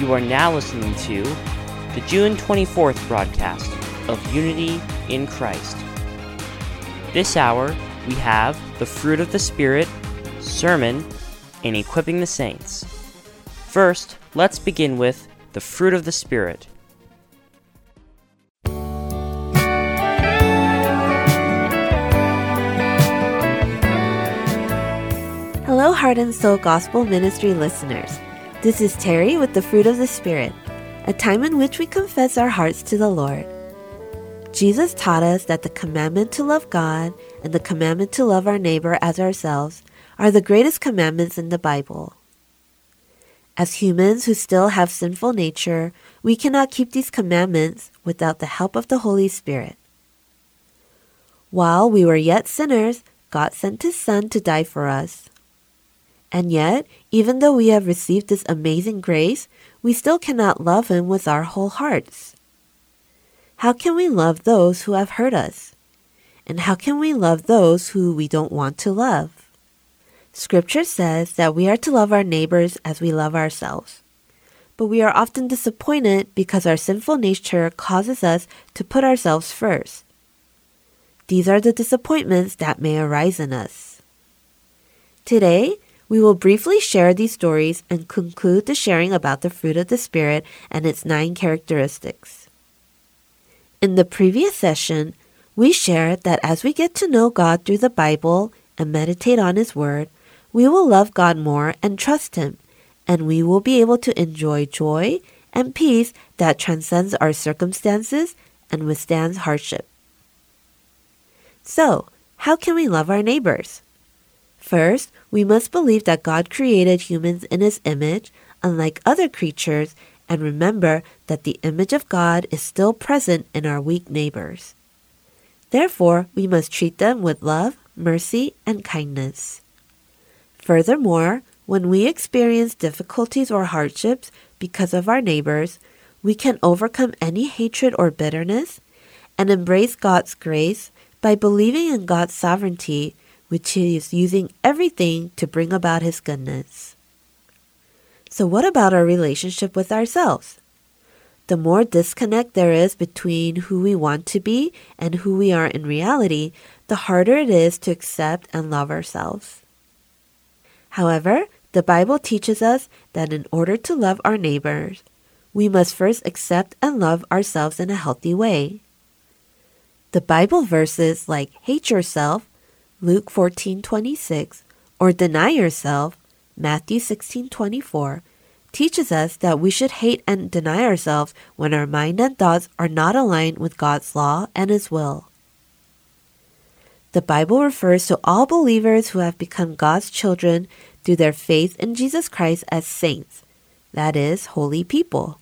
You are now listening to the June 24th broadcast of Unity in Christ. This hour, we have the fruit of the Spirit, sermon, and equipping the saints. First, let's begin with the fruit of the Spirit. Hello, Heart and Soul Gospel Ministry listeners. This is Terry with the Fruit of the Spirit, a time in which we confess our hearts to the Lord. Jesus taught us that the commandment to love God and the commandment to love our neighbor as ourselves are the greatest commandments in the Bible. As humans who still have sinful nature, we cannot keep these commandments without the help of the Holy Spirit. While we were yet sinners, God sent His Son to die for us. And yet, even though we have received this amazing grace, we still cannot love Him with our whole hearts. How can we love those who have hurt us? And how can we love those who we don't want to love? Scripture says that we are to love our neighbors as we love ourselves. But we are often disappointed because our sinful nature causes us to put ourselves first. These are the disappointments that may arise in us. Today, we will briefly share these stories and conclude the sharing about the fruit of the Spirit and its nine characteristics. In the previous session, we shared that as we get to know God through the Bible and meditate on His Word, we will love God more and trust Him, and we will be able to enjoy joy and peace that transcends our circumstances and withstands hardship. So, how can we love our neighbors? First, we must believe that God created humans in His image, unlike other creatures, and remember that the image of God is still present in our weak neighbors. Therefore, we must treat them with love, mercy, and kindness. Furthermore, when we experience difficulties or hardships because of our neighbors, we can overcome any hatred or bitterness and embrace God's grace by believing in God's sovereignty which He is using everything to bring about His goodness. So, what about our relationship with ourselves? The more disconnect there is between who we want to be and who we are in reality, the harder it is to accept and love ourselves. However, the Bible teaches us that in order to love our neighbors, we must first accept and love ourselves in a healthy way. The Bible verses like hate yourself Luke 14:26, or deny yourself, Matthew 16:24, teaches us that we should hate and deny ourselves when our mind and thoughts are not aligned with God's law and his will. The Bible refers to all believers who have become God's children through their faith in Jesus Christ as saints, that is, holy people.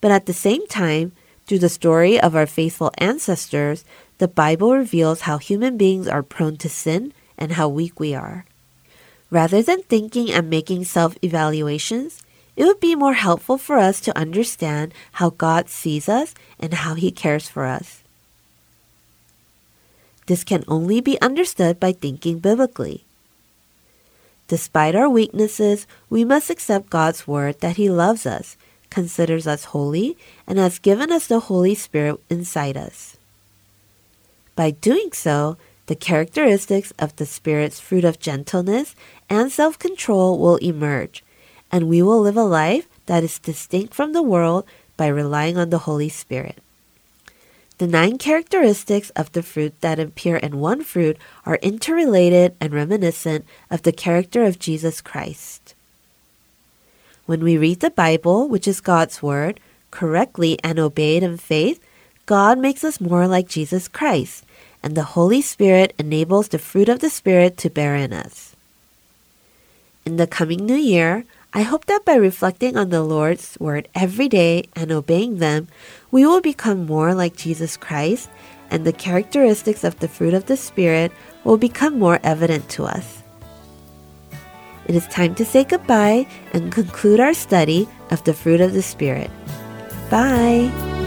But at the same time, through the story of our faithful ancestors, the Bible reveals how human beings are prone to sin and how weak we are. Rather than thinking and making self evaluations, it would be more helpful for us to understand how God sees us and how He cares for us. This can only be understood by thinking biblically. Despite our weaknesses, we must accept God's word that He loves us, considers us holy, and has given us the Holy Spirit inside us. By doing so, the characteristics of the Spirit's fruit of gentleness and self control will emerge, and we will live a life that is distinct from the world by relying on the Holy Spirit. The nine characteristics of the fruit that appear in one fruit are interrelated and reminiscent of the character of Jesus Christ. When we read the Bible, which is God's Word, correctly and obeyed in faith, God makes us more like Jesus Christ, and the Holy Spirit enables the fruit of the Spirit to bear in us. In the coming new year, I hope that by reflecting on the Lord's Word every day and obeying them, we will become more like Jesus Christ, and the characteristics of the fruit of the Spirit will become more evident to us. It is time to say goodbye and conclude our study of the fruit of the Spirit. Bye!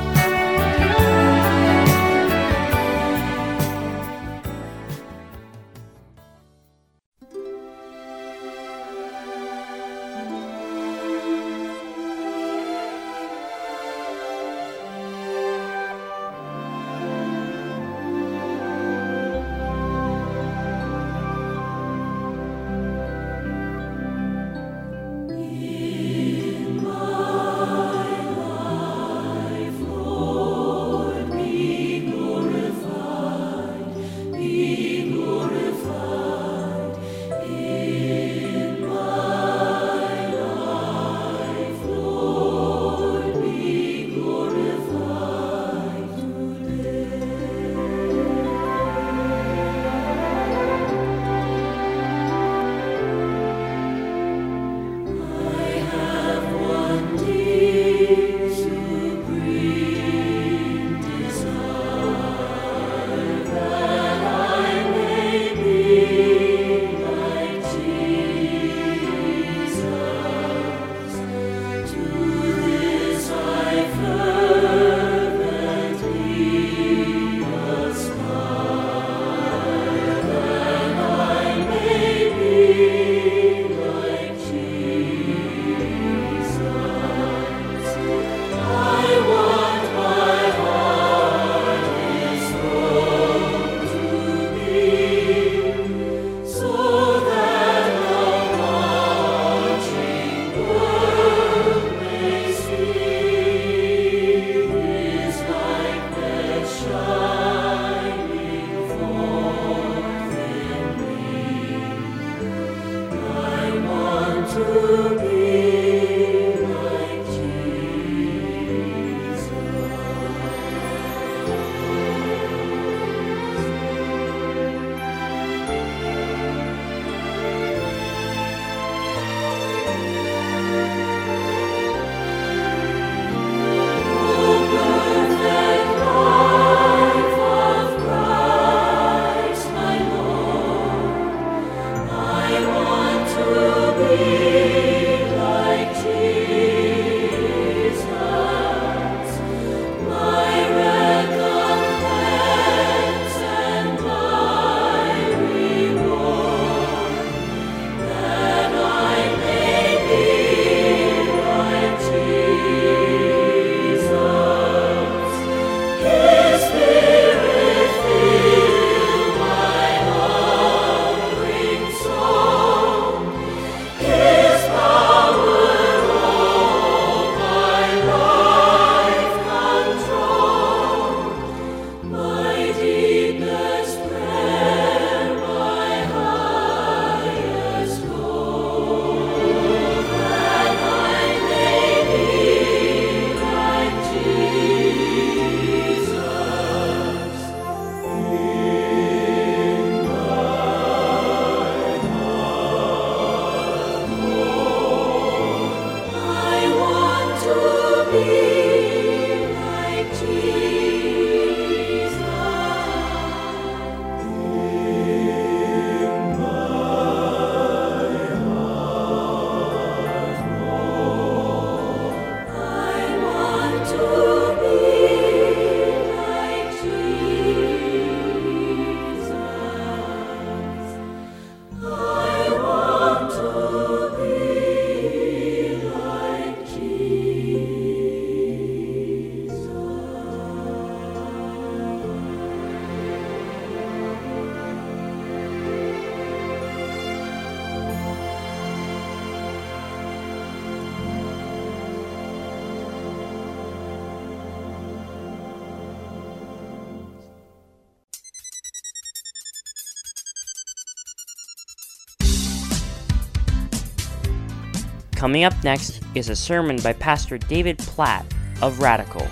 Coming up next is a sermon by Pastor David Platt of Radical.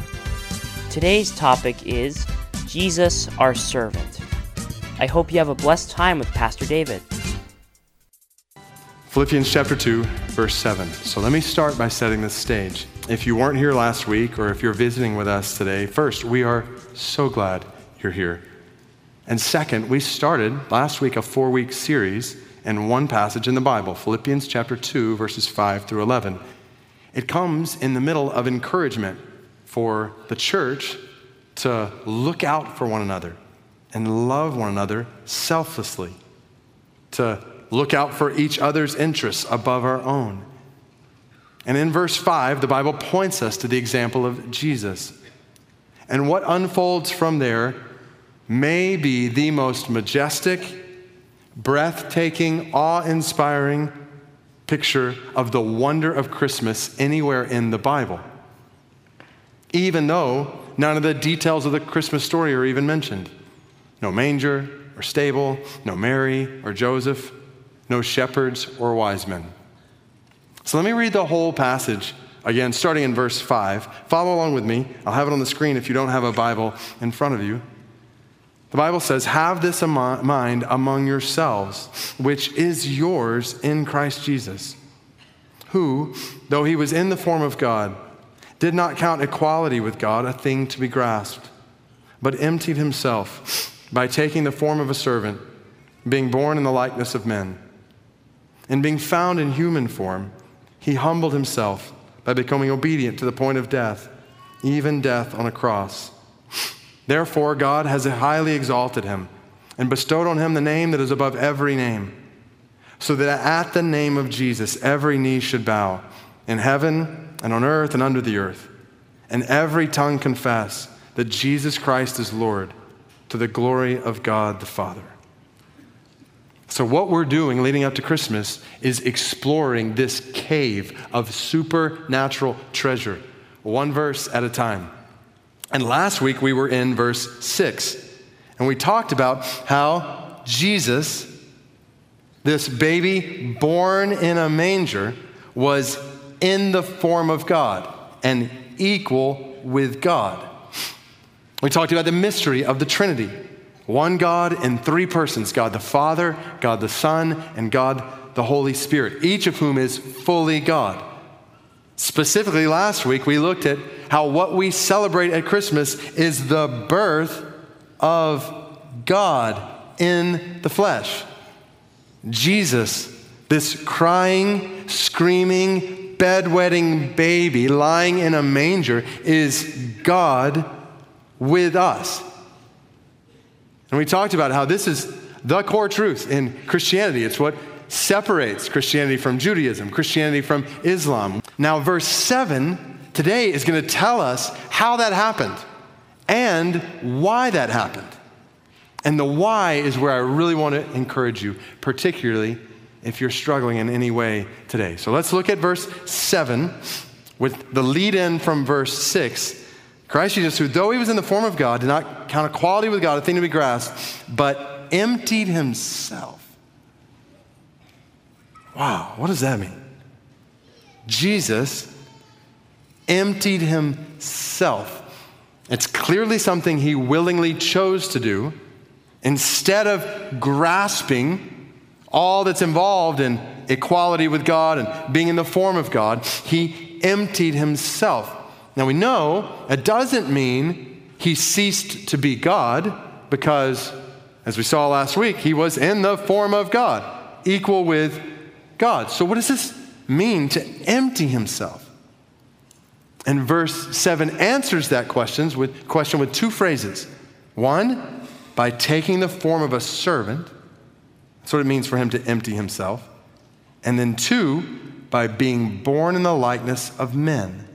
Today's topic is Jesus, our servant. I hope you have a blessed time with Pastor David. Philippians chapter 2, verse 7. So let me start by setting the stage. If you weren't here last week or if you're visiting with us today, first, we are so glad you're here. And second, we started last week a four week series in one passage in the Bible, Philippians chapter 2, verses 5 through 11. It comes in the middle of encouragement for the church to look out for one another and love one another selflessly, to look out for each other's interests above our own. And in verse 5, the Bible points us to the example of Jesus. And what unfolds from there may be the most majestic, breathtaking, awe inspiring picture of the wonder of Christmas anywhere in the Bible. Even though none of the details of the Christmas story are even mentioned no manger or stable, no Mary or Joseph, no shepherds or wise men. So let me read the whole passage again, starting in verse 5. Follow along with me. I'll have it on the screen if you don't have a Bible in front of you. The Bible says, Have this mind among yourselves, which is yours in Christ Jesus, who, though he was in the form of God, did not count equality with God a thing to be grasped, but emptied himself by taking the form of a servant, being born in the likeness of men. And being found in human form, he humbled himself by becoming obedient to the point of death, even death on a cross. Therefore, God has highly exalted him and bestowed on him the name that is above every name, so that at the name of Jesus every knee should bow in heaven and on earth and under the earth, and every tongue confess that Jesus Christ is Lord to the glory of God the Father. So, what we're doing leading up to Christmas is exploring this cave of supernatural treasure, one verse at a time. And last week we were in verse 6, and we talked about how Jesus, this baby born in a manger, was in the form of God and equal with God. We talked about the mystery of the Trinity one God in three persons God the Father, God the Son, and God the Holy Spirit, each of whom is fully God. Specifically, last week we looked at how what we celebrate at Christmas is the birth of God in the flesh. Jesus, this crying, screaming, bedwetting baby lying in a manger, is God with us. And we talked about how this is the core truth in Christianity. It's what separates Christianity from Judaism, Christianity from Islam. Now, verse 7 today is going to tell us how that happened and why that happened. And the why is where I really want to encourage you, particularly if you're struggling in any way today. So let's look at verse 7 with the lead in from verse 6 Christ Jesus, who though he was in the form of God, did not count equality with God a thing to be grasped, but emptied himself. Wow, what does that mean? Jesus emptied himself. It's clearly something he willingly chose to do. Instead of grasping all that's involved in equality with God and being in the form of God, he emptied himself. Now we know it doesn't mean he ceased to be God because, as we saw last week, he was in the form of God, equal with God. So, what does this mean to empty himself? And verse 7 answers that questions with, question with two phrases. One, by taking the form of a servant. That's what it means for him to empty himself. And then two, by being born in the likeness of men.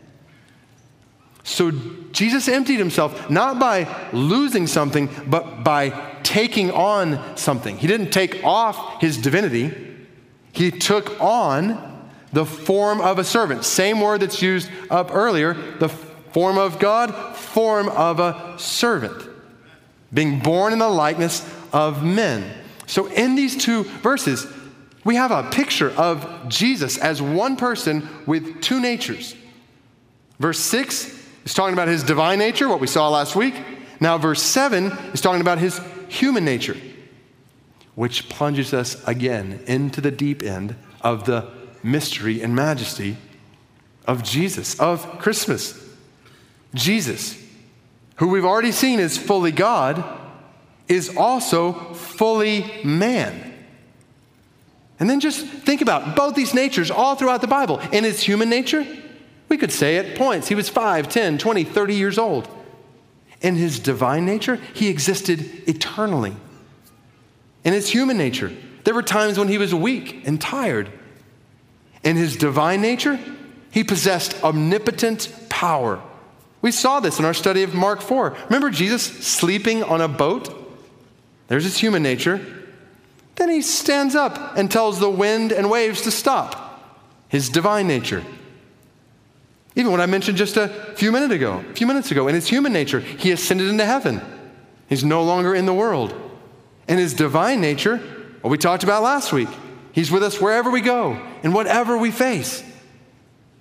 So Jesus emptied himself not by losing something, but by taking on something. He didn't take off his divinity, he took on the form of a servant. Same word that's used up earlier the form of God, form of a servant. Being born in the likeness of men. So in these two verses, we have a picture of Jesus as one person with two natures. Verse 6 is talking about his divine nature, what we saw last week. Now, verse 7 is talking about his human nature, which plunges us again into the deep end of the mystery and majesty of Jesus, of Christmas. Jesus, who we've already seen is fully God, is also fully man. And then just think about both these natures all throughout the Bible. In his human nature, we could say at points he was 5, 10, 20, 30 years old. In his divine nature, he existed eternally. In his human nature, there were times when he was weak and tired. In his divine nature, he possessed omnipotent power. We saw this in our study of Mark 4. Remember Jesus sleeping on a boat? There's his human nature. Then he stands up and tells the wind and waves to stop. His divine nature. Even what I mentioned just a few minutes ago, a few minutes ago, in his human nature, he ascended into heaven. He's no longer in the world. In his divine nature, what we talked about last week, he's with us wherever we go and whatever we face.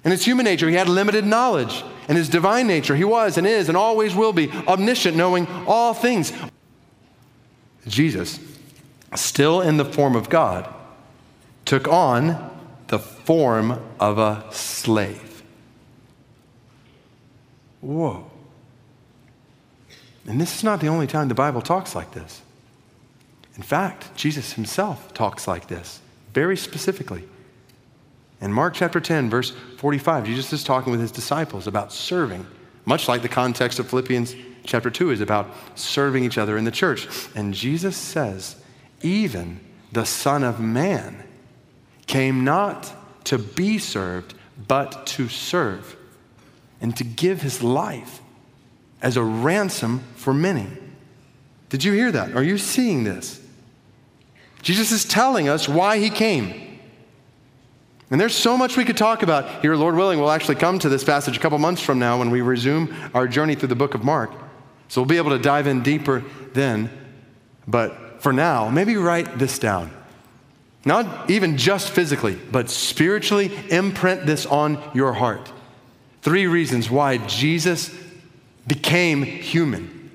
In his human nature, he had limited knowledge. In his divine nature, he was and is and always will be omniscient, knowing all things. Jesus still in the form of God, took on the form of a slave. Whoa. And this is not the only time the Bible talks like this. In fact, Jesus himself talks like this, very specifically. In Mark chapter 10, verse 45, Jesus is talking with his disciples about serving, much like the context of Philippians chapter 2 is about serving each other in the church. And Jesus says, even the Son of Man came not to be served, but to serve and to give his life as a ransom for many. Did you hear that? Are you seeing this? Jesus is telling us why he came. And there's so much we could talk about here, Lord willing. We'll actually come to this passage a couple months from now when we resume our journey through the book of Mark. So we'll be able to dive in deeper then. But for now, maybe write this down. Not even just physically, but spiritually imprint this on your heart. Three reasons why Jesus became human.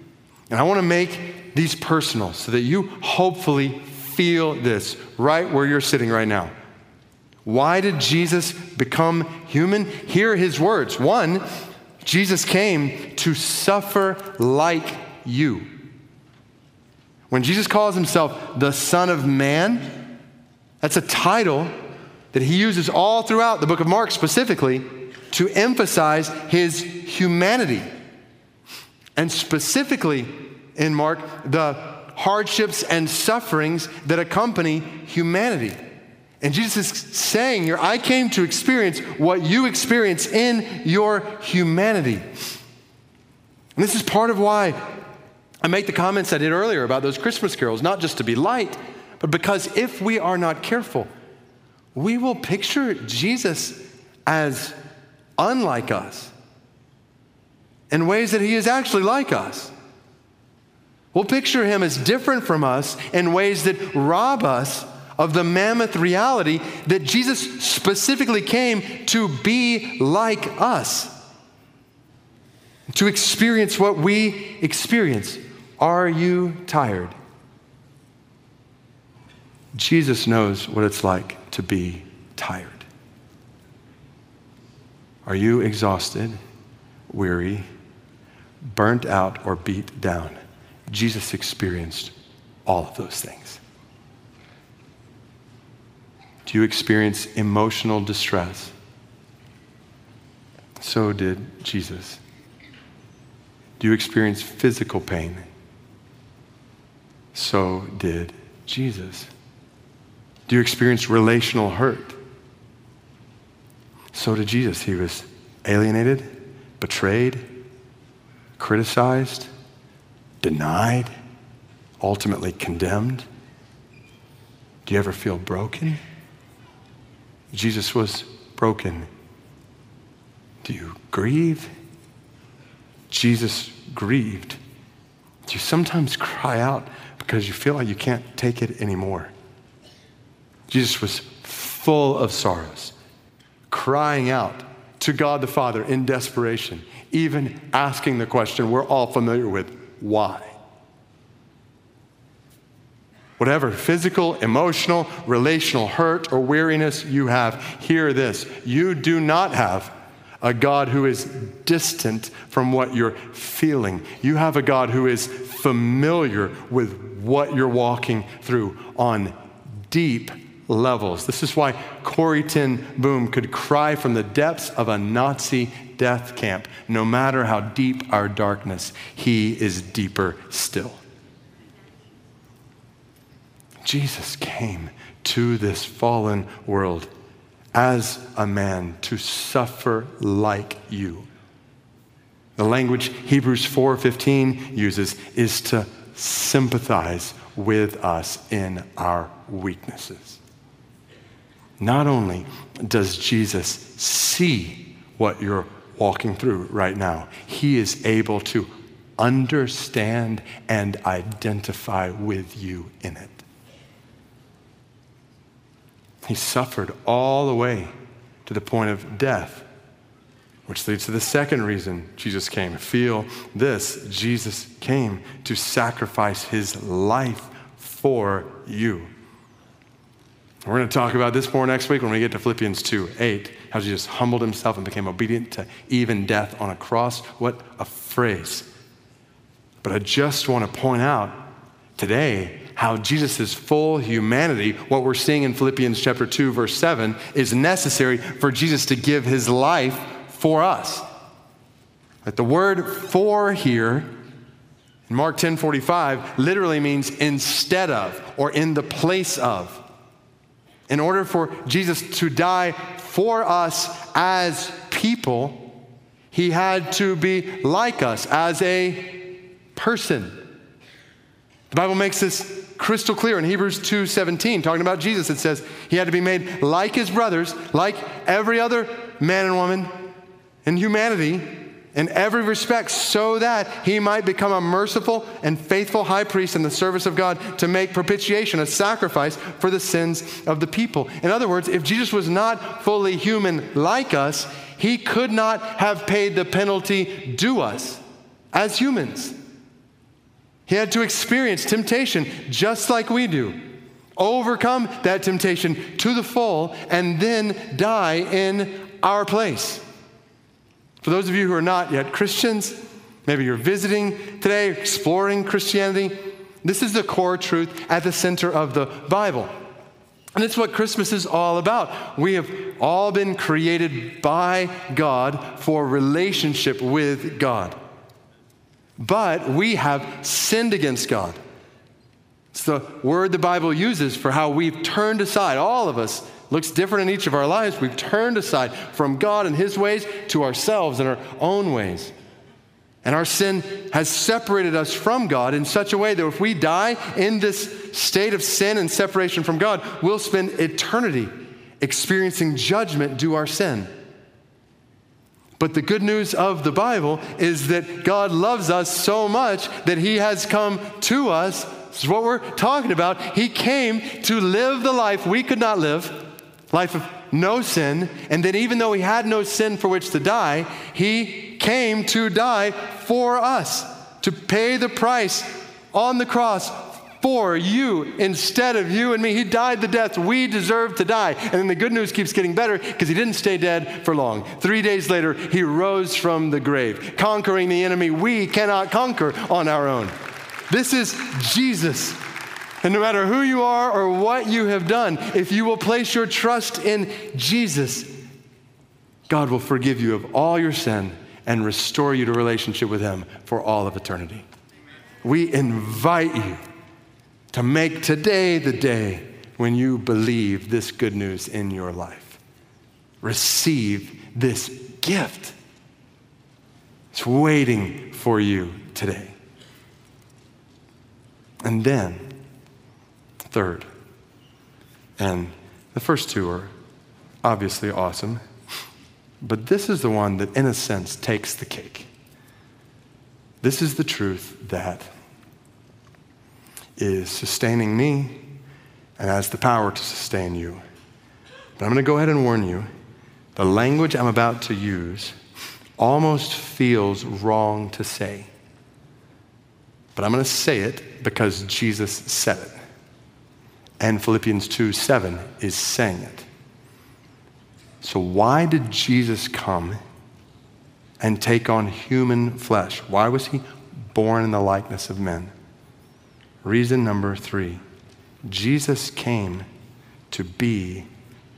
And I want to make these personal so that you hopefully feel this right where you're sitting right now. Why did Jesus become human? Hear his words. One, Jesus came to suffer like you. When Jesus calls himself the Son of Man, that's a title that he uses all throughout the book of Mark specifically to emphasize his humanity. And specifically in Mark, the hardships and sufferings that accompany humanity. And Jesus is saying here, I came to experience what you experience in your humanity. And this is part of why I make the comments I did earlier about those Christmas carols, not just to be light, but because if we are not careful, we will picture Jesus as unlike us in ways that he is actually like us. We'll picture him as different from us in ways that rob us of the mammoth reality that Jesus specifically came to be like us, to experience what we experience. Are you tired? Jesus knows what it's like to be tired. Are you exhausted, weary, burnt out, or beat down? Jesus experienced all of those things. Do you experience emotional distress? So did Jesus. Do you experience physical pain? so did Jesus. Do you experience relational hurt? So did Jesus. He was alienated, betrayed, criticized, denied, ultimately condemned. Do you ever feel broken? Jesus was broken. Do you grieve? Jesus grieved. Do you sometimes cry out because you feel like you can't take it anymore. Jesus was full of sorrows, crying out to God the Father in desperation, even asking the question we're all familiar with why? Whatever physical, emotional, relational hurt or weariness you have, hear this. You do not have a God who is distant from what you're feeling. You have a God who is familiar with what you're walking through on deep levels. This is why Corrie ten Boom could cry from the depths of a Nazi death camp no matter how deep our darkness, he is deeper still. Jesus came to this fallen world as a man to suffer like you. The language Hebrews 4:15 uses is to sympathize with us in our weaknesses. Not only does Jesus see what you're walking through right now, he is able to understand and identify with you in it. He suffered all the way to the point of death, which leads to the second reason Jesus came. Feel this Jesus came to sacrifice his life for you. We're going to talk about this more next week when we get to Philippians 2 8, how Jesus humbled himself and became obedient to even death on a cross. What a phrase. But I just want to point out today how Jesus' full humanity, what we're seeing in Philippians chapter 2, verse 7, is necessary for Jesus to give his life for us. That the word for here in Mark 10 45 literally means instead of or in the place of. In order for Jesus to die for us as people, he had to be like us as a person. The Bible makes this crystal clear in Hebrews 2:17 talking about Jesus it says he had to be made like his brothers like every other man and woman in humanity in every respect so that he might become a merciful and faithful high priest in the service of God to make propitiation a sacrifice for the sins of the people. In other words, if Jesus was not fully human like us, he could not have paid the penalty due us as humans. He had to experience temptation just like we do, overcome that temptation to the full, and then die in our place. For those of you who are not yet Christians, maybe you're visiting today, exploring Christianity, this is the core truth at the center of the Bible. And it's what Christmas is all about. We have all been created by God for relationship with God. But we have sinned against God. It's the word the Bible uses for how we've turned aside. All of us looks different in each of our lives. We've turned aside from God and His ways to ourselves and our own ways. And our sin has separated us from God in such a way that if we die in this state of sin and separation from God, we'll spend eternity experiencing judgment due our sin. But the good news of the Bible is that God loves us so much that He has come to us. This is what we're talking about. He came to live the life we could not live, life of no sin. And then, even though He had no sin for which to die, He came to die for us, to pay the price on the cross for you instead of you and me. He died the death we deserve to die. And then the good news keeps getting better because he didn't stay dead for long. Three days later, he rose from the grave, conquering the enemy we cannot conquer on our own. This is Jesus. And no matter who you are or what you have done, if you will place your trust in Jesus, God will forgive you of all your sin and restore you to relationship with Him for all of eternity. We invite you to make today the day when you believe this good news in your life. Receive this gift. It's waiting for you today. And then, third, and the first two are obviously awesome, but this is the one that, in a sense, takes the cake. This is the truth that is sustaining me and has the power to sustain you. But I'm going to go ahead and warn you the language I'm about to use almost feels wrong to say. But I'm going to say it because Jesus said it. And Philippians 2 7 is saying it. So, why did Jesus come and take on human flesh? Why was he born in the likeness of men? Reason number three Jesus came to be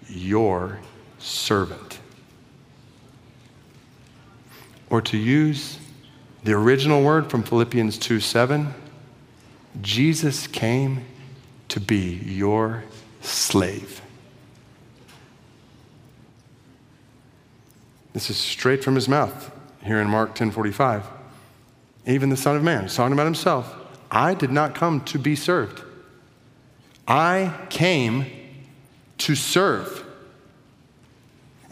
your servant. Or to use the original word from Philippians 2 7, Jesus came to be your slave. This is straight from his mouth here in Mark 10:45. Even the Son of Man talking about himself. I did not come to be served. I came to serve.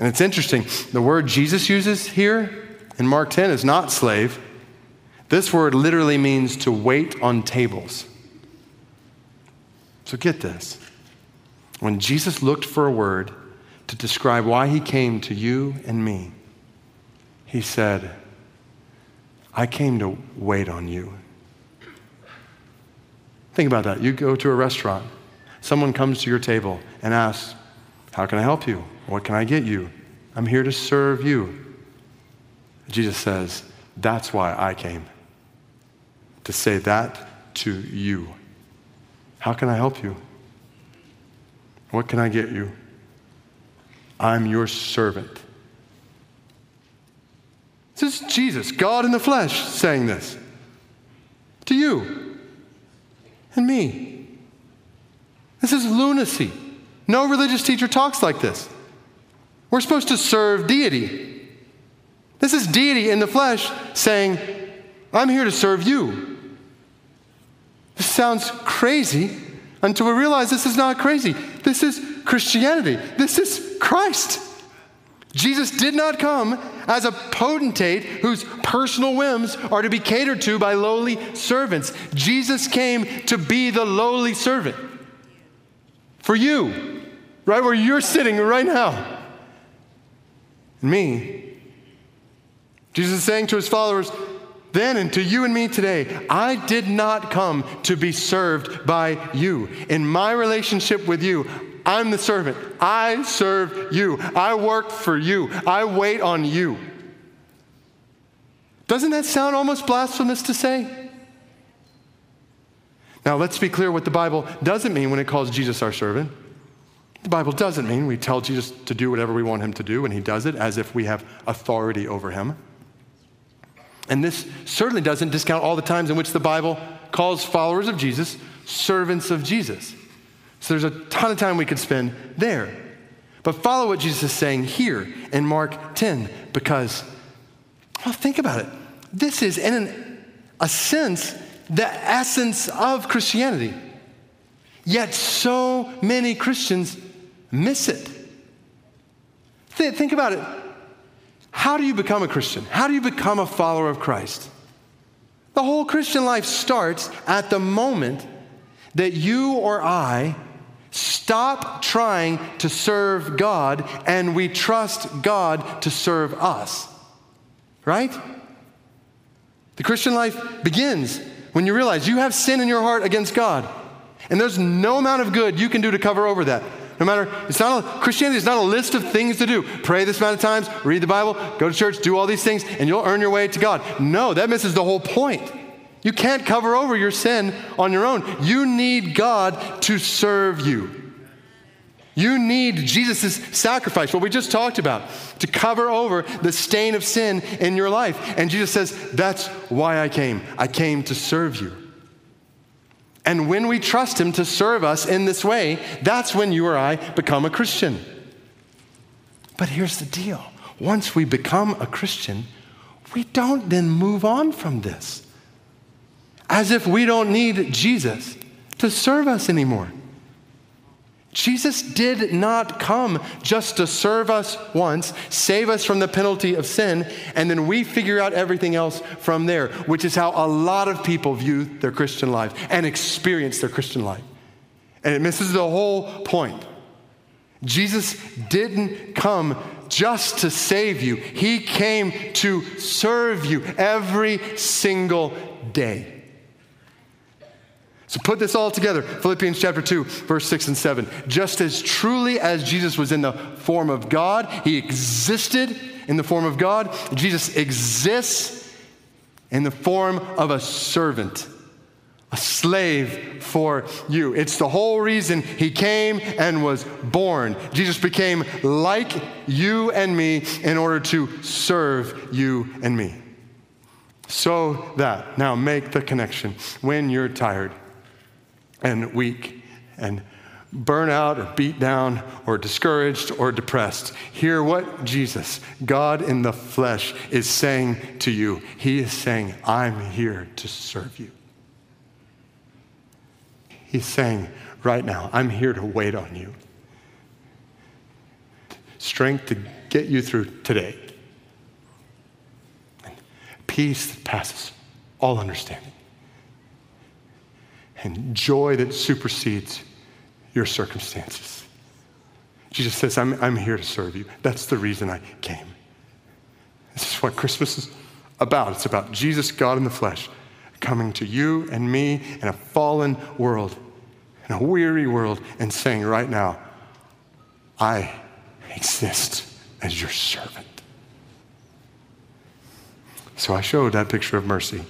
And it's interesting, the word Jesus uses here in Mark 10 is not slave. This word literally means to wait on tables. So get this. When Jesus looked for a word to describe why he came to you and me, he said, I came to wait on you. Think about that. You go to a restaurant, someone comes to your table and asks, How can I help you? What can I get you? I'm here to serve you. Jesus says, That's why I came. To say that to you. How can I help you? What can I get you? I'm your servant. This is Jesus, God in the flesh, saying this to you and me. This is lunacy. No religious teacher talks like this. We're supposed to serve deity. This is deity in the flesh saying, I'm here to serve you. This sounds crazy until we realize this is not crazy. This is Christianity. This is Christ. Jesus did not come as a potentate whose personal whims are to be catered to by lowly servants. Jesus came to be the lowly servant for you, right where you're sitting right now. Me. Jesus is saying to his followers, then and to you and me today, I did not come to be served by you. In my relationship with you, I'm the servant. I serve you. I work for you. I wait on you. Doesn't that sound almost blasphemous to say? Now, let's be clear what the Bible doesn't mean when it calls Jesus our servant. The Bible doesn't mean we tell Jesus to do whatever we want him to do, and he does it as if we have authority over him. And this certainly doesn't discount all the times in which the Bible calls followers of Jesus servants of Jesus. So there's a ton of time we could spend there. But follow what Jesus is saying here in Mark 10 because, well, think about it. This is, in an, a sense, the essence of Christianity. Yet so many Christians miss it. Th- think about it. How do you become a Christian? How do you become a follower of Christ? The whole Christian life starts at the moment that you or I Stop trying to serve God and we trust God to serve us. Right? The Christian life begins when you realize you have sin in your heart against God. And there's no amount of good you can do to cover over that. No matter, it's not a, Christianity is not a list of things to do. Pray this amount of times, read the Bible, go to church, do all these things, and you'll earn your way to God. No, that misses the whole point. You can't cover over your sin on your own. You need God to serve you. You need Jesus' sacrifice, what we just talked about, to cover over the stain of sin in your life. And Jesus says, That's why I came. I came to serve you. And when we trust Him to serve us in this way, that's when you or I become a Christian. But here's the deal once we become a Christian, we don't then move on from this as if we don't need Jesus to serve us anymore. Jesus did not come just to serve us once, save us from the penalty of sin, and then we figure out everything else from there, which is how a lot of people view their Christian life and experience their Christian life. And it misses the whole point. Jesus didn't come just to save you, He came to serve you every single day. So put this all together. Philippians chapter 2, verse 6 and 7. Just as truly as Jesus was in the form of God, he existed in the form of God, Jesus exists in the form of a servant, a slave for you. It's the whole reason he came and was born. Jesus became like you and me in order to serve you and me. So that, now make the connection when you're tired and weak and burn out or beat down or discouraged or depressed, hear what Jesus, God in the flesh, is saying to you. He is saying, I'm here to serve you. He's saying, right now, I'm here to wait on you. Strength to get you through today. And Peace that passes all understanding and joy that supersedes your circumstances. Jesus says, I'm, I'm here to serve you. That's the reason I came. This is what Christmas is about. It's about Jesus, God in the flesh, coming to you and me in a fallen world, in a weary world, and saying, right now, I exist as your servant. So I showed that picture of mercy.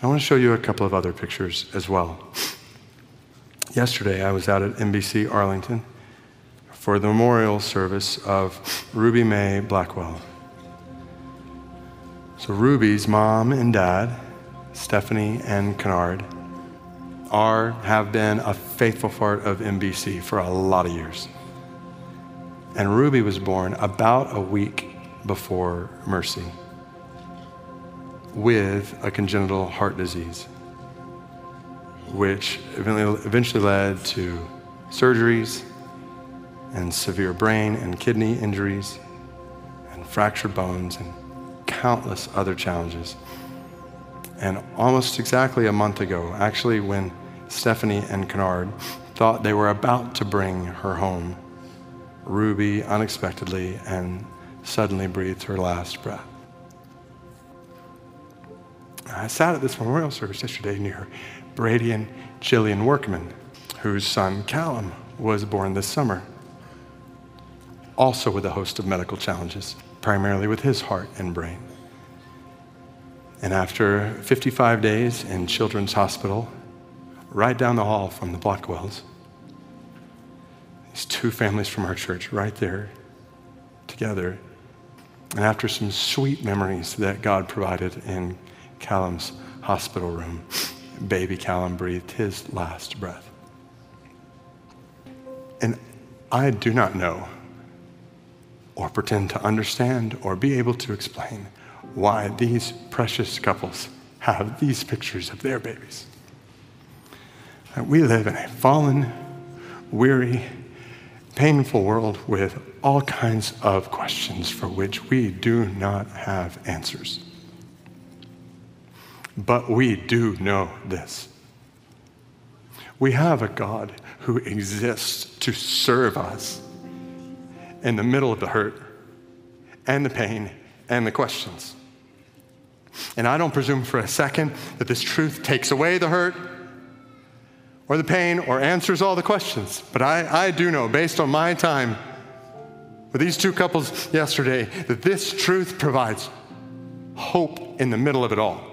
I want to show you a couple of other pictures as well. Yesterday, I was out at MBC Arlington for the memorial service of Ruby Mae Blackwell. So, Ruby's mom and dad, Stephanie and Kennard, are, have been a faithful part of MBC for a lot of years. And Ruby was born about a week before Mercy with a congenital heart disease, which eventually led to surgeries and severe brain and kidney injuries and fractured bones and countless other challenges. And almost exactly a month ago, actually, when Stephanie and Kennard thought they were about to bring her home, Ruby unexpectedly and suddenly breathed her last breath. I sat at this memorial service yesterday near Brady and Jillian Workman, whose son Callum was born this summer, also with a host of medical challenges, primarily with his heart and brain. And after 55 days in Children's Hospital, right down the hall from the Blackwells, these two families from our church right there together, and after some sweet memories that God provided in Callum's hospital room, baby Callum breathed his last breath. And I do not know or pretend to understand or be able to explain why these precious couples have these pictures of their babies. Uh, we live in a fallen, weary, painful world with all kinds of questions for which we do not have answers. But we do know this. We have a God who exists to serve us in the middle of the hurt and the pain and the questions. And I don't presume for a second that this truth takes away the hurt or the pain or answers all the questions. But I, I do know, based on my time with these two couples yesterday, that this truth provides hope in the middle of it all.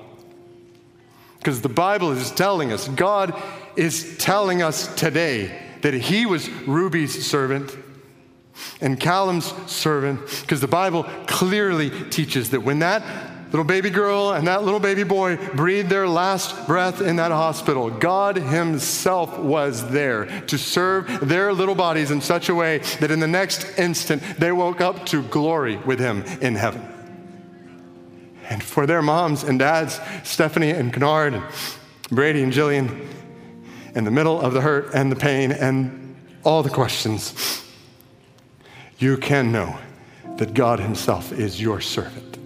Because the Bible is telling us, God is telling us today that He was Ruby's servant and Callum's servant, because the Bible clearly teaches that when that little baby girl and that little baby boy breathed their last breath in that hospital, God Himself was there to serve their little bodies in such a way that in the next instant they woke up to glory with Him in heaven and for their moms and dads, Stephanie and Kennard, and Brady and Jillian, in the middle of the hurt and the pain and all the questions, you can know that God Himself is your servant.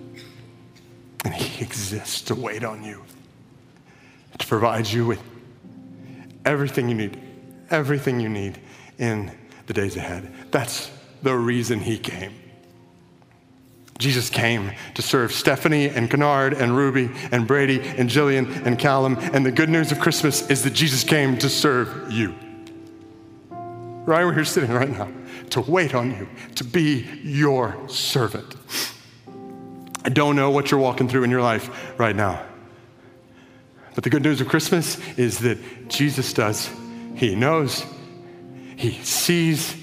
And He exists to wait on you, to provide you with everything you need everything you need in the days ahead. That's the reason he came. Jesus came to serve Stephanie and Kennard and Ruby and Brady and Jillian and Callum. And the good news of Christmas is that Jesus came to serve you. Right where you're sitting right now, to wait on you, to be your servant. I don't know what you're walking through in your life right now. But the good news of Christmas is that Jesus does. He knows, He sees,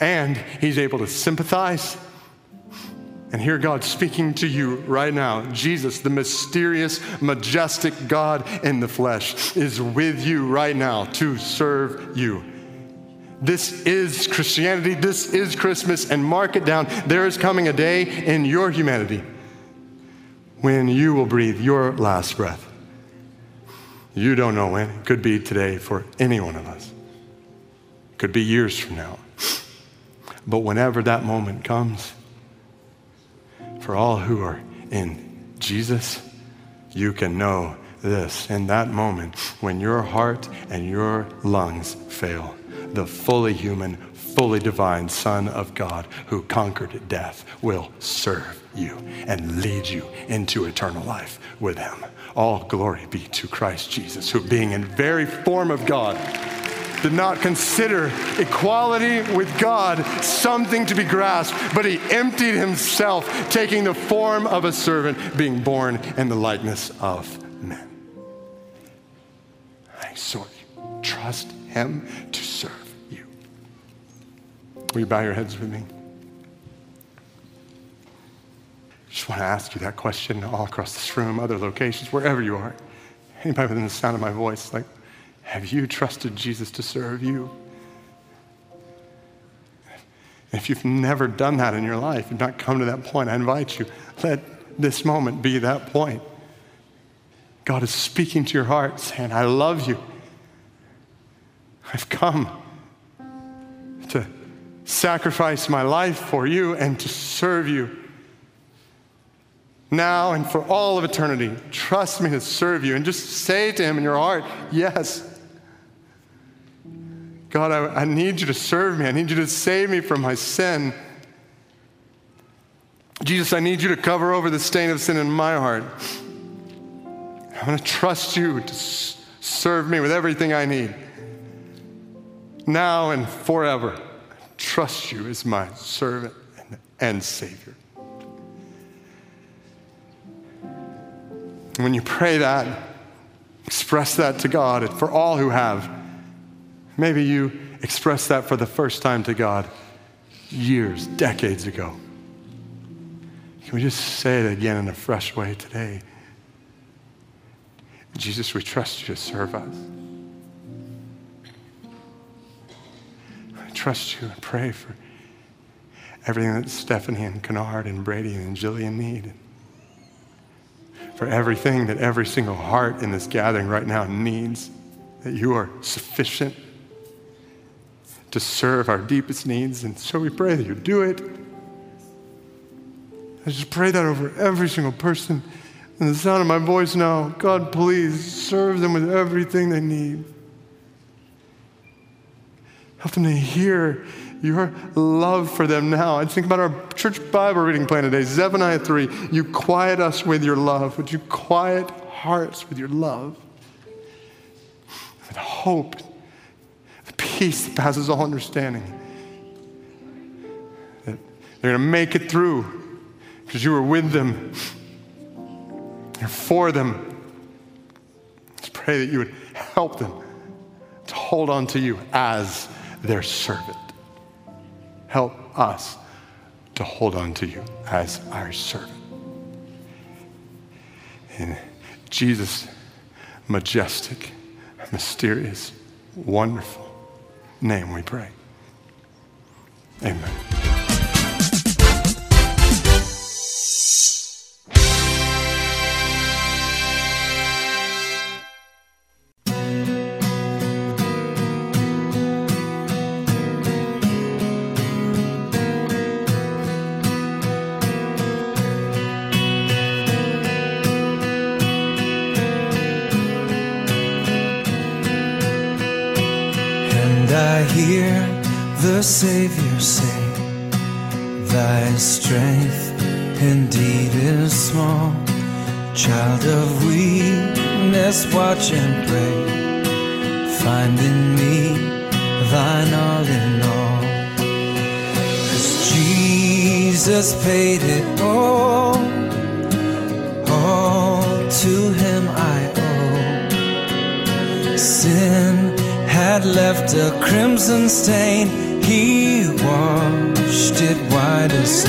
and He's able to sympathize and hear God speaking to you right now. Jesus, the mysterious, majestic God in the flesh, is with you right now to serve you. This is Christianity. This is Christmas. And mark it down. There is coming a day in your humanity when you will breathe your last breath. You don't know when. It could be today for any one of us, it could be years from now. But whenever that moment comes, for all who are in Jesus, you can know this in that moment when your heart and your lungs fail. The fully human, fully divine Son of God who conquered death will serve you and lead you into eternal life with Him. All glory be to Christ Jesus, who, being in very form of God, did not consider equality with God something to be grasped, but he emptied himself, taking the form of a servant, being born in the likeness of men. I exhort you, trust him to serve you. Will you bow your heads with me? Just want to ask you that question all across this room, other locations, wherever you are. Anybody within the sound of my voice, like, have you trusted Jesus to serve you? If you've never done that in your life, you've not come to that point, I invite you, let this moment be that point. God is speaking to your heart, saying, I love you. I've come to sacrifice my life for you and to serve you. Now and for all of eternity, trust me to serve you. And just say to him in your heart, Yes. God, I, I, need you to serve me. I need you to save me from my sin. Jesus, I need you to cover over the stain of sin in my heart. I'm going to trust you to serve me with everything I need. Now and forever, I trust you as my servant and, and Savior. when you pray that, express that to God for all who have. Maybe you expressed that for the first time to God years, decades ago. Can we just say it again in a fresh way today? Jesus, we trust you to serve us. I trust you and pray for everything that Stephanie and Kennard and Brady and Jillian need. For everything that every single heart in this gathering right now needs, that you are sufficient to serve our deepest needs. And so we pray that you do it. I just pray that over every single person in the sound of my voice now. God, please serve them with everything they need. Help them to hear your love for them now. I think about our church Bible reading plan today, Zephaniah 3. You quiet us with your love. Would you quiet hearts with your love? With hope peace that passes all understanding. That they're going to make it through because you were with them. You're for them. Let's pray that you would help them to hold on to you as their servant. Help us to hold on to you as our servant. In Jesus' majestic, mysterious, wonderful, name we pray. Amen. Savior say, Thy strength indeed is small. Child of weakness, watch and pray. Find in me thine all in all. Cause Jesus paid it all. All to him I owe. Sin had left a crimson stain. It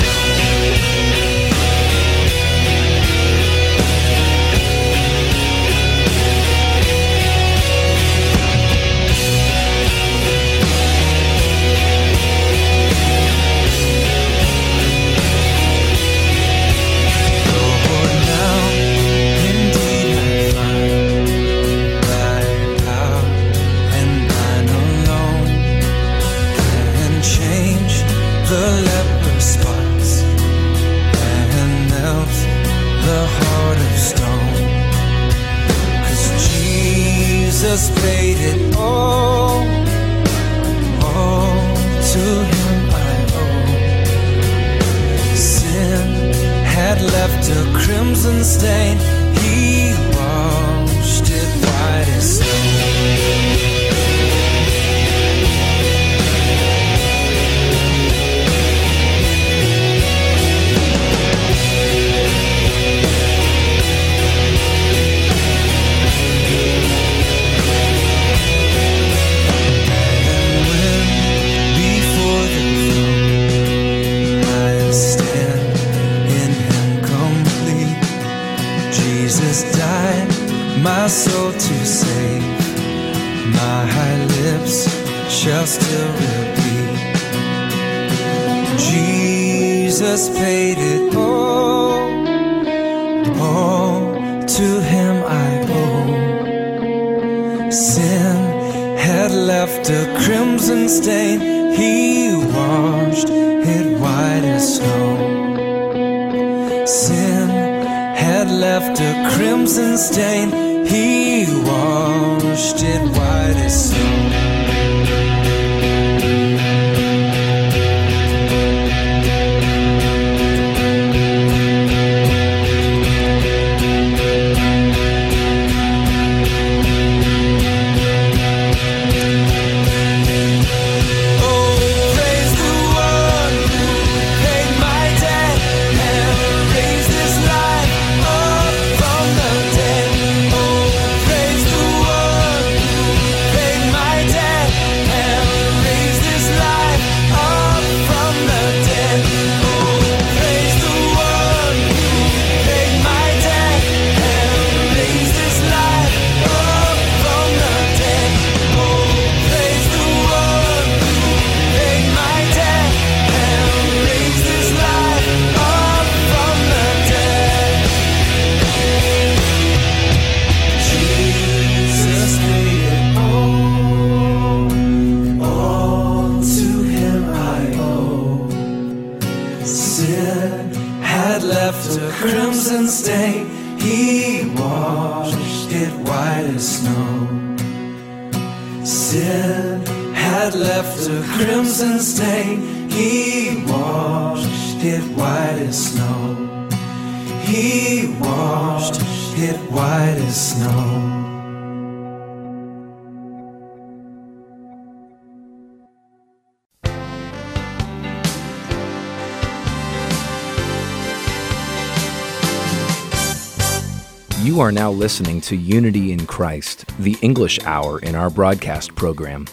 You are now listening to Unity in Christ, the English hour in our broadcast program.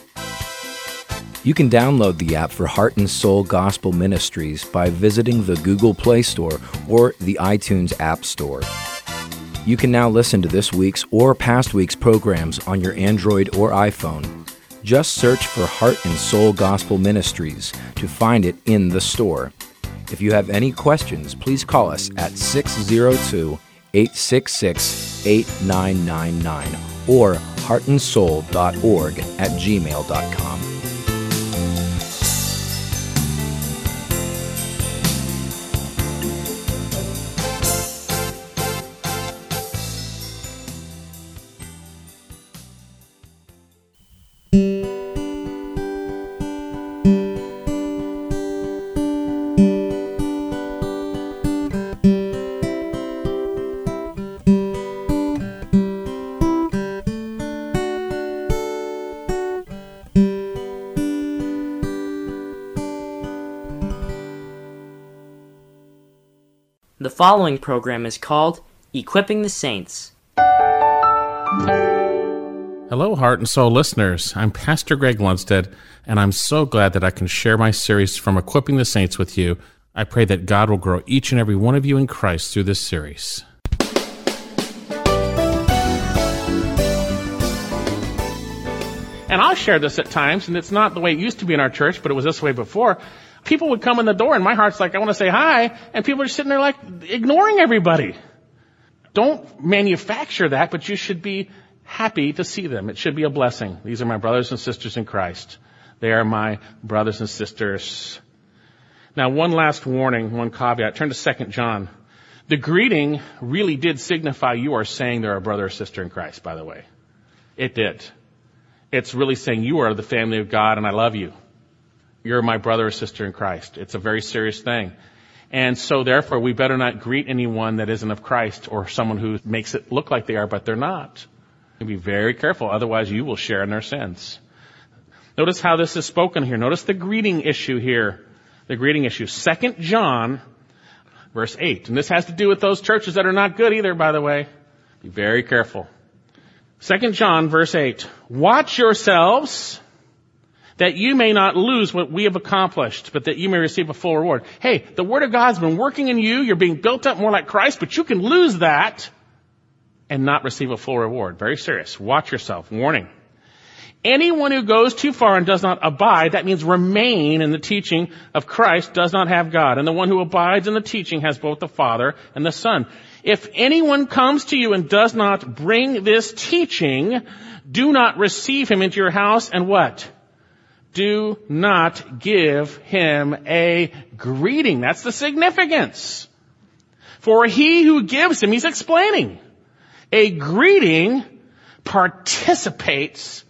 You can download the app for Heart and Soul Gospel Ministries by visiting the Google Play Store or the iTunes App Store. You can now listen to this week's or past week's programs on your Android or iPhone. Just search for Heart and Soul Gospel Ministries to find it in the store. If you have any questions, please call us at 602 866 8999 or heartandsoul.org at gmail.com. The following program is called Equipping the Saints. Hello, Heart and Soul listeners. I'm Pastor Greg Lundstead, and I'm so glad that I can share my series from Equipping the Saints with you. I pray that God will grow each and every one of you in Christ through this series. And I'll share this at times, and it's not the way it used to be in our church, but it was this way before. People would come in the door, and my heart's like, I want to say hi, and people are sitting there like ignoring everybody. Don't manufacture that, but you should be happy to see them. It should be a blessing. These are my brothers and sisters in Christ. They are my brothers and sisters. Now, one last warning, one caveat. Turn to 2 John. The greeting really did signify you are saying they're a brother or sister in Christ, by the way. It did. It's really saying you are the family of God and I love you. You're my brother or sister in Christ. It's a very serious thing. And so therefore we better not greet anyone that isn't of Christ or someone who makes it look like they are, but they're not. Be very careful, otherwise you will share in their sins. Notice how this is spoken here. Notice the greeting issue here. The greeting issue. Second John, verse 8. And this has to do with those churches that are not good either, by the way. Be very careful. Second John verse 8. Watch yourselves that you may not lose what we have accomplished, but that you may receive a full reward. Hey, the Word of God's been working in you. You're being built up more like Christ, but you can lose that and not receive a full reward. Very serious. Watch yourself. Warning. Anyone who goes too far and does not abide, that means remain in the teaching of Christ, does not have God. And the one who abides in the teaching has both the Father and the Son. If anyone comes to you and does not bring this teaching, do not receive him into your house and what? Do not give him a greeting. That's the significance. For he who gives him, he's explaining, a greeting participates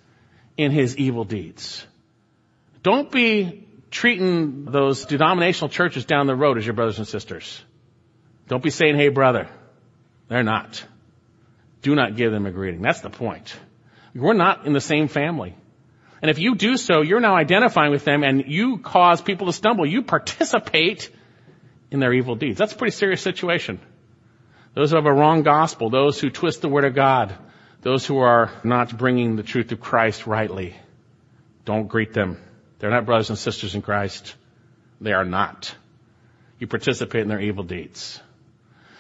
in his evil deeds. Don't be treating those denominational churches down the road as your brothers and sisters. Don't be saying, hey brother. They're not. Do not give them a greeting. That's the point. We're not in the same family. And if you do so, you're now identifying with them and you cause people to stumble. You participate in their evil deeds. That's a pretty serious situation. Those who have a wrong gospel, those who twist the word of God, those who are not bringing the truth of Christ rightly, don't greet them. They're not brothers and sisters in Christ. They are not. You participate in their evil deeds.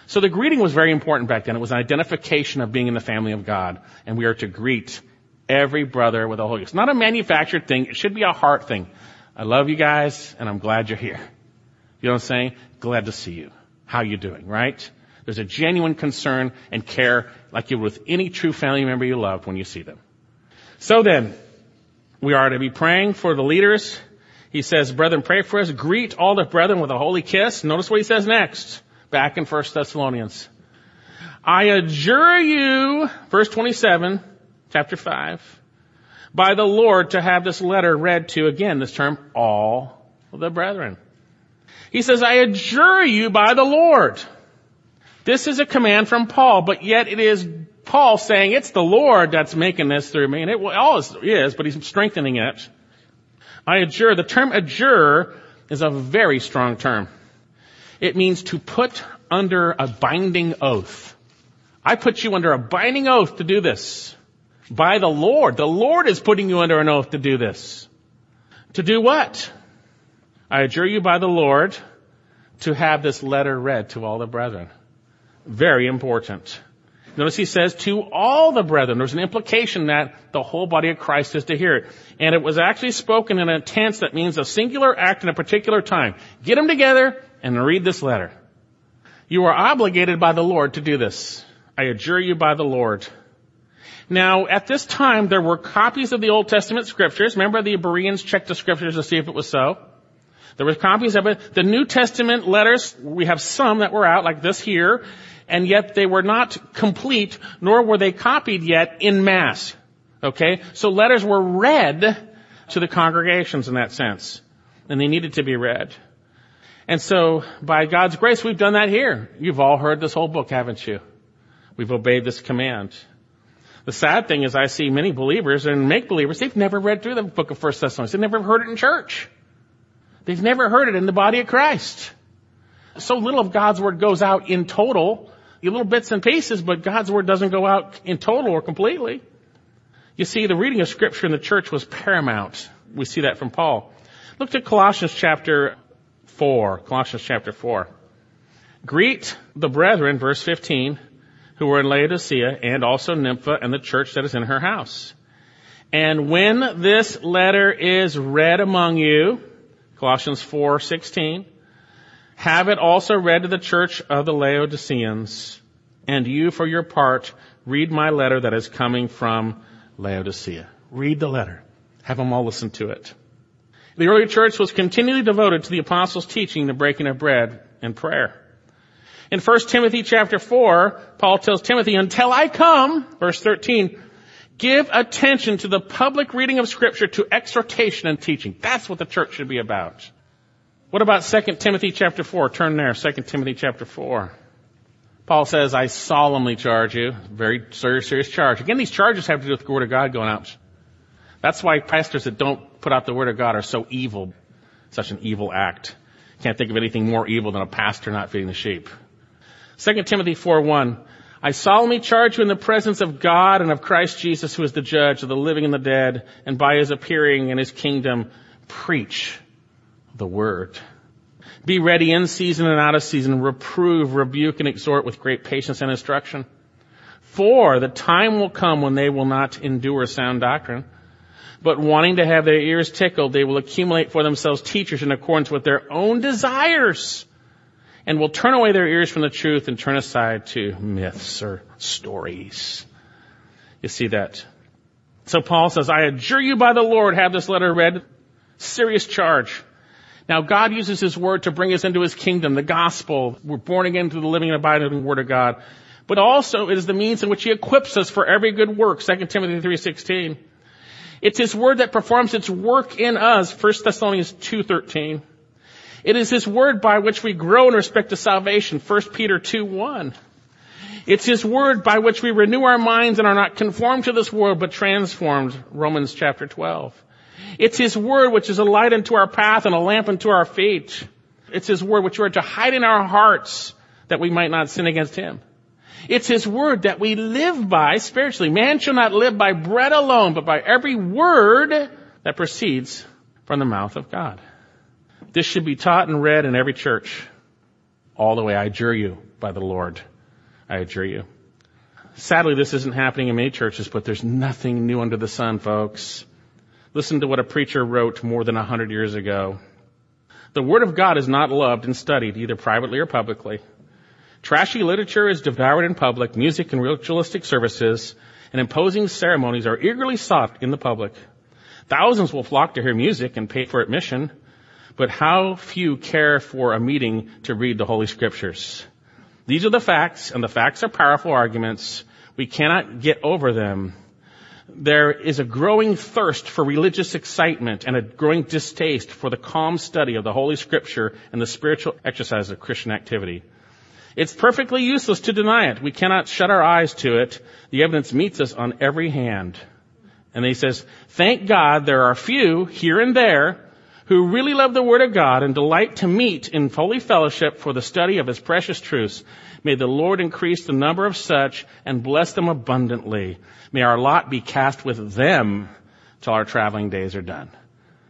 So the greeting was very important back then. It was an identification of being in the family of God. And we are to greet every brother with a holy kiss. Not a manufactured thing. It should be a heart thing. I love you guys and I'm glad you're here. You know what I'm saying? Glad to see you. How you doing, right? There's a genuine concern and care like you would with any true family member you love when you see them. So then, we are to be praying for the leaders. He says, brethren, pray for us. Greet all the brethren with a holy kiss. Notice what he says next back in 1 Thessalonians. I adjure you, verse 27, chapter 5, by the Lord to have this letter read to, again, this term, all the brethren. He says, I adjure you by the Lord. This is a command from Paul, but yet it is Paul saying it's the Lord that's making this through me, and it always is, but he's strengthening it. I adjure, the term adjure is a very strong term. It means to put under a binding oath. I put you under a binding oath to do this. By the Lord. The Lord is putting you under an oath to do this. To do what? I adjure you by the Lord to have this letter read to all the brethren. Very important. Notice he says to all the brethren. There's an implication that the whole body of Christ is to hear it. And it was actually spoken in a tense that means a singular act in a particular time. Get them together and read this letter. You are obligated by the Lord to do this. I adjure you by the Lord. Now, at this time, there were copies of the Old Testament scriptures. Remember the Bereans checked the scriptures to see if it was so? There were copies of it. The New Testament letters, we have some that were out, like this here, and yet they were not complete, nor were they copied yet in mass. Okay? So letters were read to the congregations in that sense. And they needed to be read. And so, by God's grace, we've done that here. You've all heard this whole book, haven't you? We've obeyed this command. The sad thing is I see many believers and make believers, they've never read through the book of First Thessalonians. They've never heard it in church. They've never heard it in the body of Christ. So little of God's word goes out in total. You little bits and pieces, but God's word doesn't go out in total or completely. You see, the reading of scripture in the church was paramount. We see that from Paul. Look at Colossians chapter 4. Colossians chapter 4. Greet the brethren, verse 15, who were in Laodicea, and also Nympha and the church that is in her house. And when this letter is read among you, Colossians 4:16, have it also read to the church of the Laodiceans, and you for your part read my letter that is coming from Laodicea. Read the letter. Have them all listen to it. The early church was continually devoted to the apostles' teaching, the breaking of bread, and prayer. In 1 Timothy chapter 4, Paul tells Timothy, until I come, verse 13, give attention to the public reading of scripture, to exhortation and teaching. That's what the church should be about. What about 2 Timothy chapter 4? Turn there, 2 Timothy chapter 4. Paul says, I solemnly charge you, very serious, serious charge. Again, these charges have to do with the word of God going out. That's why pastors that don't put out the word of God are so evil. Such an evil act. Can't think of anything more evil than a pastor not feeding the sheep. 2 Timothy 4:1 I solemnly charge you in the presence of God and of Christ Jesus who is the judge of the living and the dead and by his appearing in his kingdom preach the word. Be ready in season and out of season, reprove, rebuke and exhort with great patience and instruction. For the time will come when they will not endure sound doctrine, but wanting to have their ears tickled, they will accumulate for themselves teachers in accordance with their own desires and will turn away their ears from the truth and turn aside to myths or stories. You see that? So Paul says, I adjure you by the Lord, have this letter read. Serious charge. Now God uses His Word to bring us into His kingdom, the gospel. We're born again through the living and abiding Word of God. But also it is the means in which He equips us for every good work, 2 Timothy 3.16. It's His Word that performs its work in us, 1 Thessalonians 2.13. It is His Word by which we grow in respect to salvation, 1 Peter 2, 1. It's His Word by which we renew our minds and are not conformed to this world, but transformed, Romans chapter 12. It's His Word which is a light unto our path and a lamp unto our feet. It's His Word which we are to hide in our hearts that we might not sin against Him. It's His Word that we live by spiritually. Man shall not live by bread alone, but by every word that proceeds from the mouth of God. This should be taught and read in every church. All the way, I adjure you by the Lord. I adjure you. Sadly, this isn't happening in many churches, but there's nothing new under the sun, folks. Listen to what a preacher wrote more than a hundred years ago. The Word of God is not loved and studied either privately or publicly. Trashy literature is devoured in public, music and ritualistic services and imposing ceremonies are eagerly sought in the public. Thousands will flock to hear music and pay for admission, but how few care for a meeting to read the Holy Scriptures. These are the facts, and the facts are powerful arguments. We cannot get over them. There is a growing thirst for religious excitement and a growing distaste for the calm study of the Holy Scripture and the spiritual exercise of Christian activity. It's perfectly useless to deny it. We cannot shut our eyes to it. The evidence meets us on every hand. And he says, thank God there are few here and there who really love the Word of God and delight to meet in holy fellowship for the study of His precious truths. May the Lord increase the number of such and bless them abundantly. May our lot be cast with them till our traveling days are done.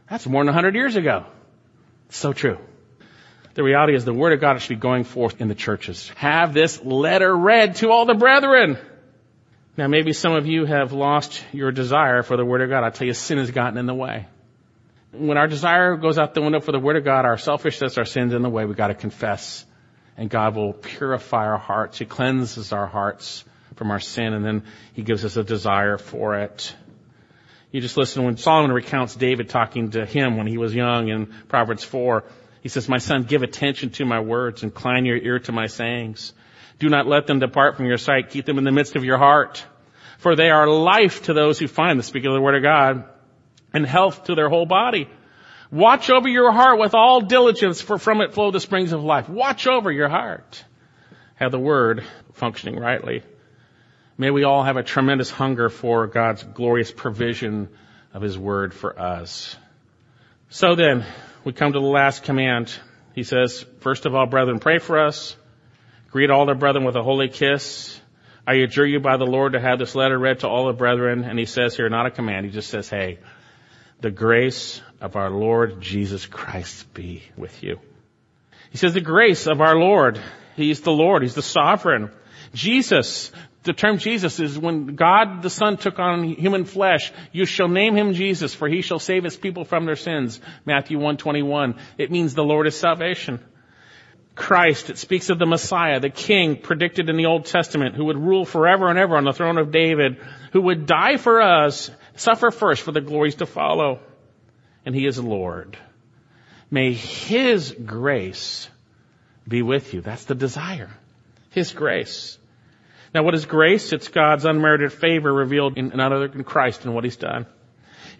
That's more than a hundred years ago. So true. The reality is the Word of God should be going forth in the churches. Have this letter read to all the brethren. Now maybe some of you have lost your desire for the Word of God. I tell you, sin has gotten in the way. When our desire goes out the window for the Word of God, our selfishness, our sins in the way, we gotta confess. And God will purify our hearts. He cleanses our hearts from our sin and then He gives us a desire for it. You just listen when Solomon recounts David talking to him when he was young in Proverbs 4. He says, My son, give attention to my words, incline your ear to my sayings. Do not let them depart from your sight. Keep them in the midst of your heart. For they are life to those who find the speaking of the word of God, and health to their whole body. Watch over your heart with all diligence, for from it flow the springs of life. Watch over your heart. Have the word functioning rightly. May we all have a tremendous hunger for God's glorious provision of His word for us. So then, we come to the last command. He says, First of all, brethren, pray for us. Greet all the brethren with a holy kiss. I adjure you by the Lord to have this letter read to all the brethren. And he says here, not a command, he just says, Hey, the grace of our Lord Jesus Christ be with you. He says, The grace of our Lord. He's the Lord, He's the sovereign. Jesus, the term Jesus is when God the Son took on human flesh, you shall name him Jesus, for he shall save his people from their sins. Matthew 121. It means the Lord is salvation. Christ, it speaks of the Messiah, the King predicted in the Old Testament, who would rule forever and ever on the throne of David, who would die for us, suffer first for the glories to follow. And he is Lord. May his grace be with you. That's the desire. His grace. Now, what is grace? It's God's unmerited favor revealed in none other than Christ and what He's done.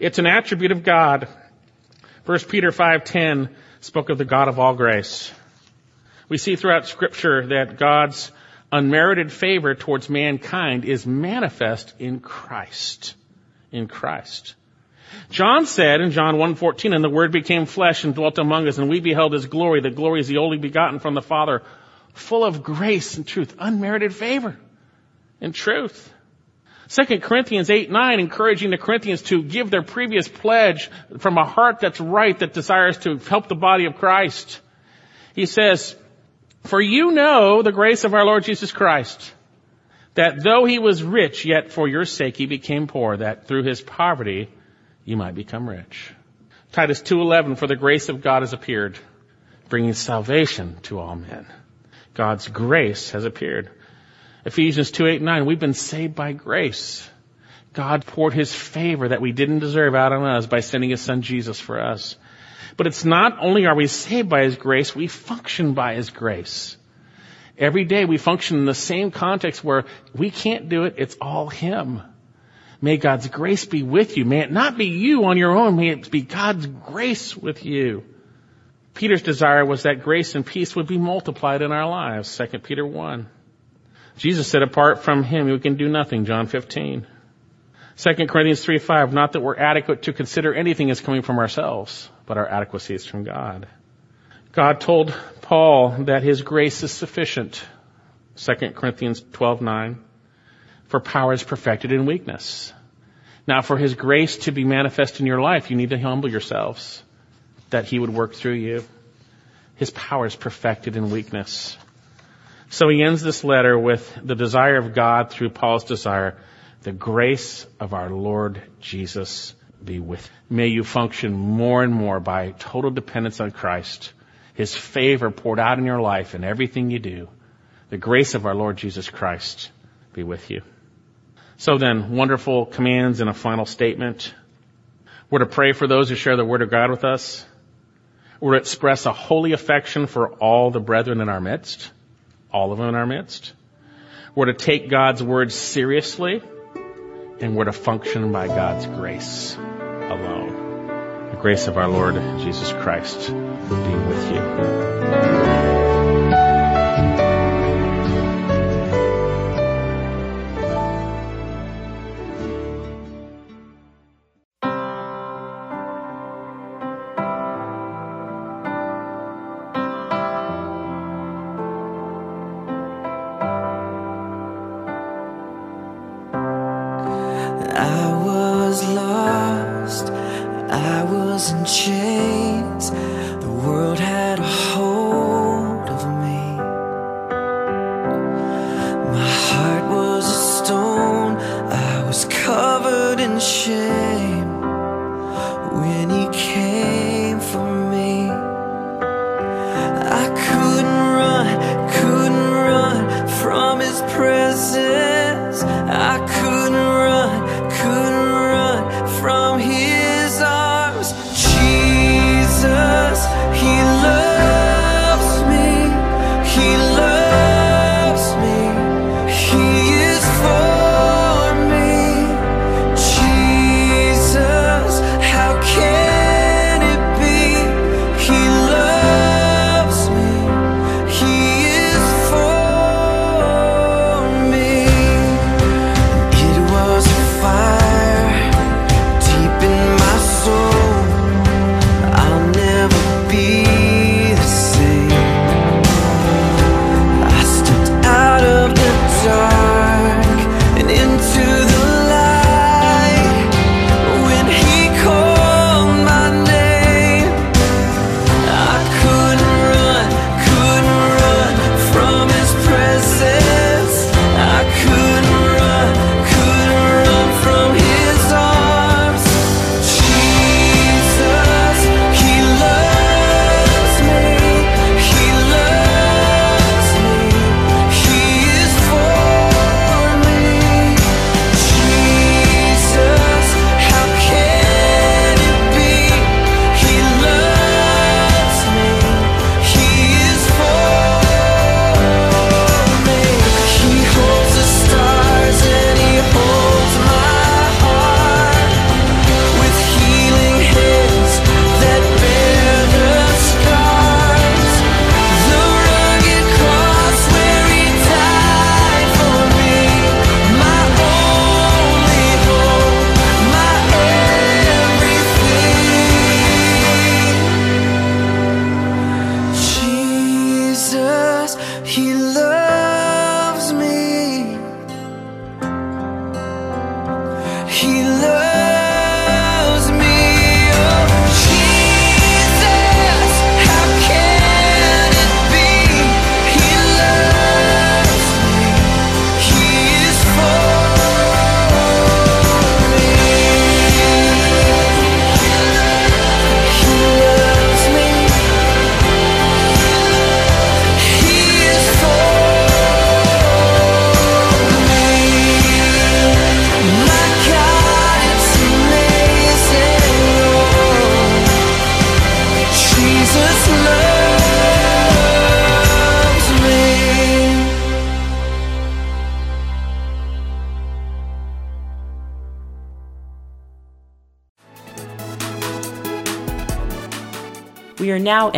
It's an attribute of God. 1 Peter 5.10 spoke of the God of all grace. We see throughout Scripture that God's unmerited favor towards mankind is manifest in Christ. In Christ. John said in John 1.14, And the Word became flesh and dwelt among us, and we beheld His glory. The glory is the only begotten from the Father, full of grace and truth, unmerited favor and truth. 2 Corinthians 8, 9, encouraging the Corinthians to give their previous pledge from a heart that's right, that desires to help the body of Christ. He says, For you know the grace of our Lord Jesus Christ, that though he was rich, yet for your sake he became poor, that through his poverty you might become rich. Titus 2.11, For the grace of God has appeared, bringing salvation to all men. God's grace has appeared. Ephesians 2, 8, 9, we've been saved by grace. God poured his favor that we didn't deserve out on us by sending his son Jesus for us. But it's not only are we saved by his grace, we function by his grace. Every day we function in the same context where we can't do it, it's all him. May God's grace be with you. May it not be you on your own, may it be God's grace with you. Peter's desire was that grace and peace would be multiplied in our lives, 2 Peter 1. Jesus said, apart from him, we can do nothing, John 15. 2 Corinthians 3, 5, not that we're adequate to consider anything as coming from ourselves, but our adequacy is from God. God told Paul that his grace is sufficient, 2 Corinthians 12:9, for power is perfected in weakness. Now, for his grace to be manifest in your life, you need to humble yourselves, that he would work through you. His power is perfected in weakness. So he ends this letter with the desire of God through Paul's desire. The grace of our Lord Jesus be with you. May you function more and more by total dependence on Christ. His favor poured out in your life and everything you do. The grace of our Lord Jesus Christ be with you. So then, wonderful commands and a final statement. We're to pray for those who share the Word of God with us. We're to express a holy affection for all the brethren in our midst all of them in our midst. We're to take God's word seriously, and we're to function by God's grace alone. The grace of our Lord Jesus Christ Being with you.